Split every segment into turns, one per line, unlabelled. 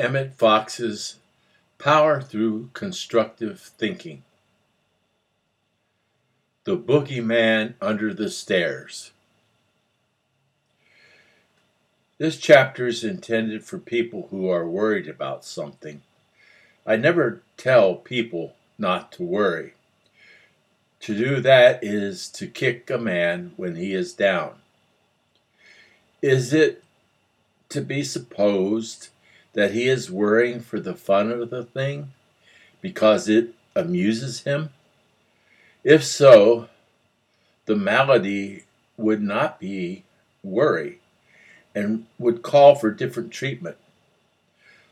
Emmet Fox's Power Through Constructive Thinking. The Boogeyman Under the Stairs. This chapter is intended for people who are worried about something. I never tell people not to worry. To do that is to kick a man when he is down. Is it to be supposed that he is worrying for the fun of the thing because it amuses him? If so, the malady would not be worry and would call for different treatment.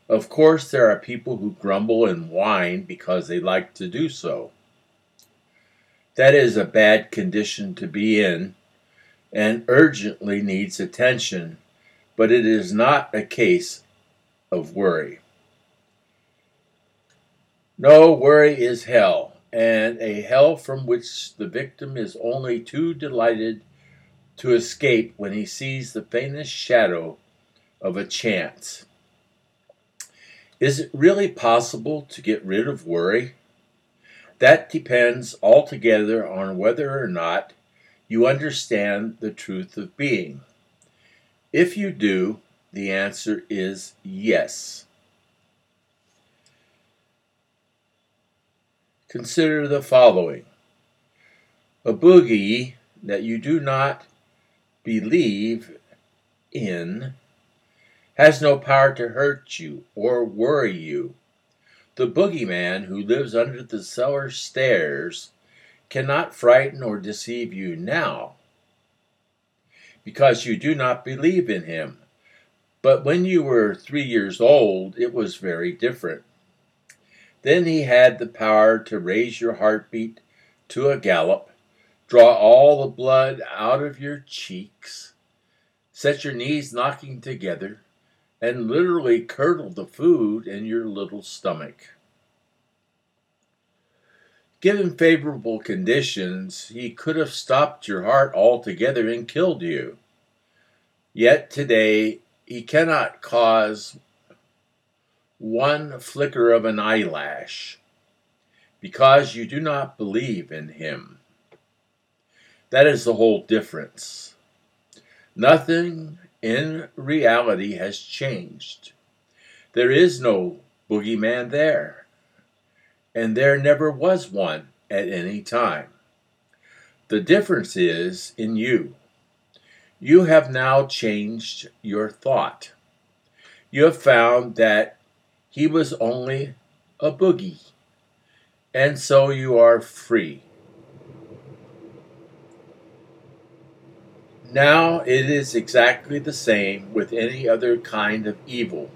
Of course, there are people who grumble and whine because they like to do so. That is a bad condition to be in and urgently needs attention, but it is not a case of worry. No, worry is hell, and a hell from which the victim is only too delighted to escape when he sees the faintest shadow of a chance. Is it really possible to get rid of worry? That depends altogether on whether or not you understand the truth of being. If you do, the answer is yes. Consider the following a boogie that you do not believe in has no power to hurt you or worry you. The boogeyman who lives under the cellar stairs cannot frighten or deceive you now because you do not believe in him. But when you were three years old, it was very different. Then he had the power to raise your heartbeat to a gallop, draw all the blood out of your cheeks, set your knees knocking together, and literally curdle the food in your little stomach. Given favorable conditions, he could have stopped your heart altogether and killed you. Yet today, he cannot cause one flicker of an eyelash because you do not believe in him. That is the whole difference. Nothing in reality has changed. There is no boogeyman there, and there never was one at any time. The difference is in you. You have now changed your thought. You have found that he was only a boogie, and so you are free. Now it is exactly the same with any other kind of evil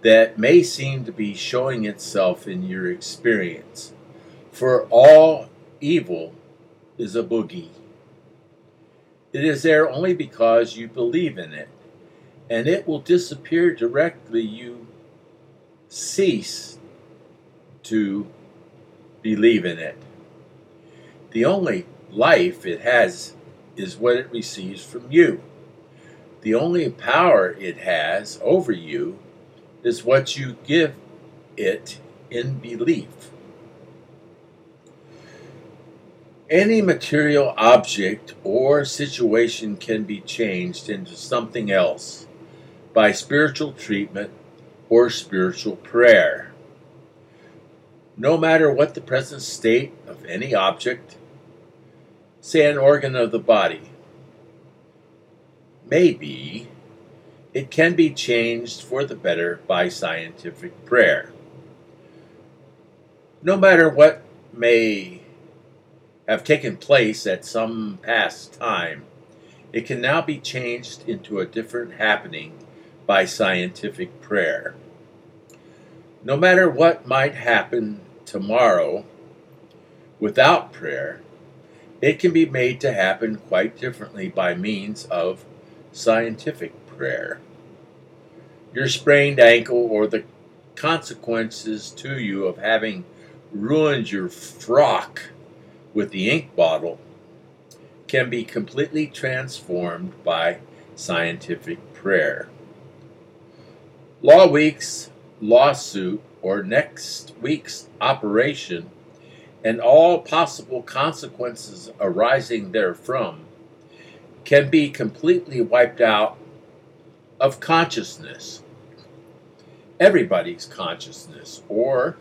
that may seem to be showing itself in your experience. For all evil is a boogie. It is there only because you believe in it, and it will disappear directly you cease to believe in it. The only life it has is what it receives from you. The only power it has over you is what you give it in belief. Any material object or situation can be changed into something else by spiritual treatment or spiritual prayer. No matter what the present state of any object, say an organ of the body, may be, it can be changed for the better by scientific prayer. No matter what may have taken place at some past time, it can now be changed into a different happening by scientific prayer. No matter what might happen tomorrow without prayer, it can be made to happen quite differently by means of scientific prayer. Your sprained ankle or the consequences to you of having ruined your frock with the ink bottle can be completely transformed by scientific prayer. Law Weeks lawsuit or next week's operation and all possible consequences arising therefrom can be completely wiped out of consciousness, everybody's consciousness, or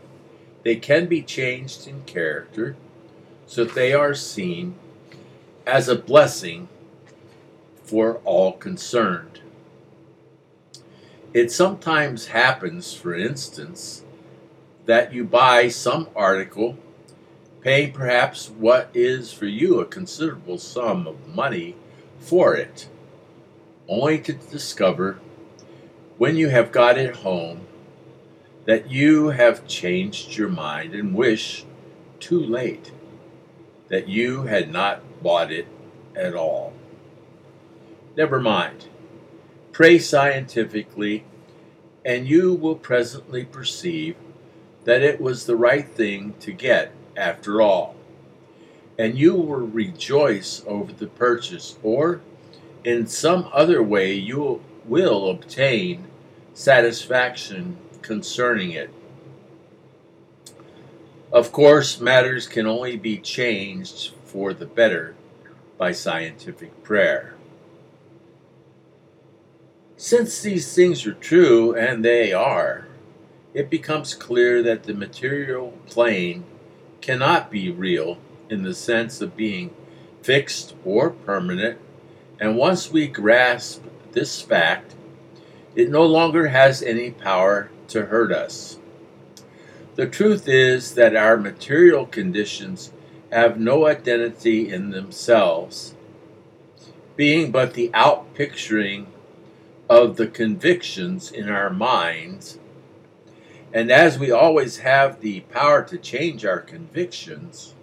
they can be changed in character so that they are seen as a blessing for all concerned. It sometimes happens, for instance, that you buy some article, paying perhaps what is for you a considerable sum of money for it, only to discover when you have got it home that you have changed your mind and wish too late that you had not bought it at all. Never mind. Pray scientifically, and you will presently perceive that it was the right thing to get after all. And you will rejoice over the purchase, or in some other way you will obtain satisfaction concerning it. Of course, matters can only be changed for the better by scientific prayer. Since these things are true, and they are, it becomes clear that the material plane cannot be real in the sense of being fixed or permanent, and once we grasp this fact, it no longer has any power to hurt us. The truth is that our material conditions have no identity in themselves, being but the outpicturing of the convictions in our minds. And as we always have the power to change our convictions,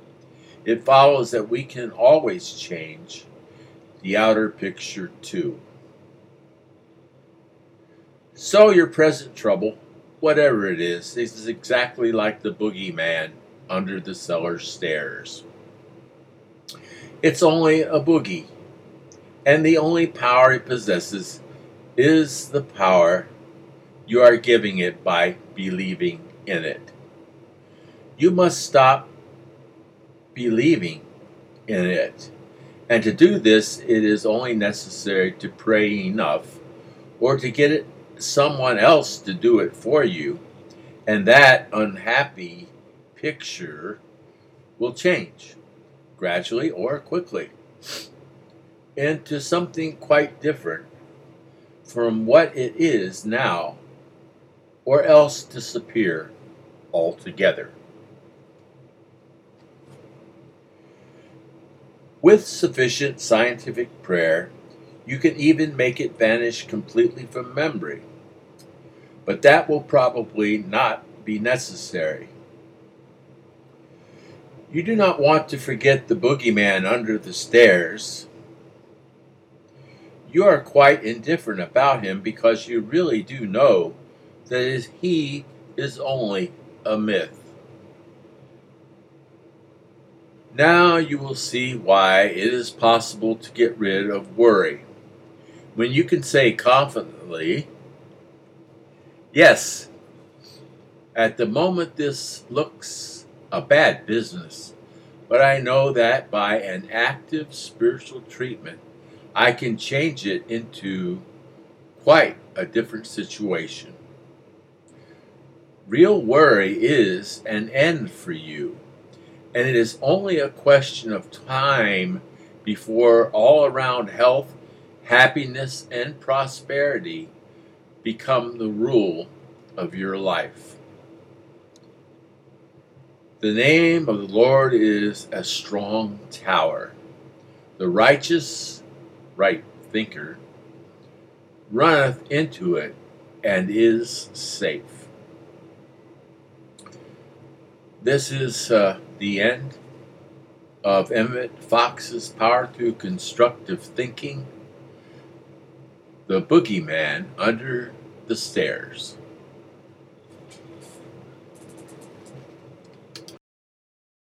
it follows that we can always change the outer picture too. So, your present trouble, whatever it is, is exactly like the boogeyman under the cellar stairs. It's only a boogie, and the only power it possesses is the power you are giving it by believing in it. You must stop believing in it. And to do this, it is only necessary to pray enough or to get it, someone else to do it for you. And that unhappy picture will change gradually or quickly into something quite different from what it is now, or else disappear altogether. With sufficient scientific prayer, you can even make it vanish completely from memory. But that will probably not be necessary. You do not want to forget the boogeyman under the stairs you are quite indifferent about him because you really do know that he is only a myth. Now you will see why it is possible to get rid of worry. When you can say confidently, Yes, at the moment this looks a bad business, but I know that by an active spiritual treatment I can change it into quite a different situation. Real worry is an end for you, and it is only a question of time before all around health, happiness, and prosperity become the rule of your life. The name of the Lord is a strong tower. The righteous right thinker, runneth into it and is safe. This is uh, the end of Emmet Fox's Power Through Constructive Thinking, The Boogeyman Under the Stairs.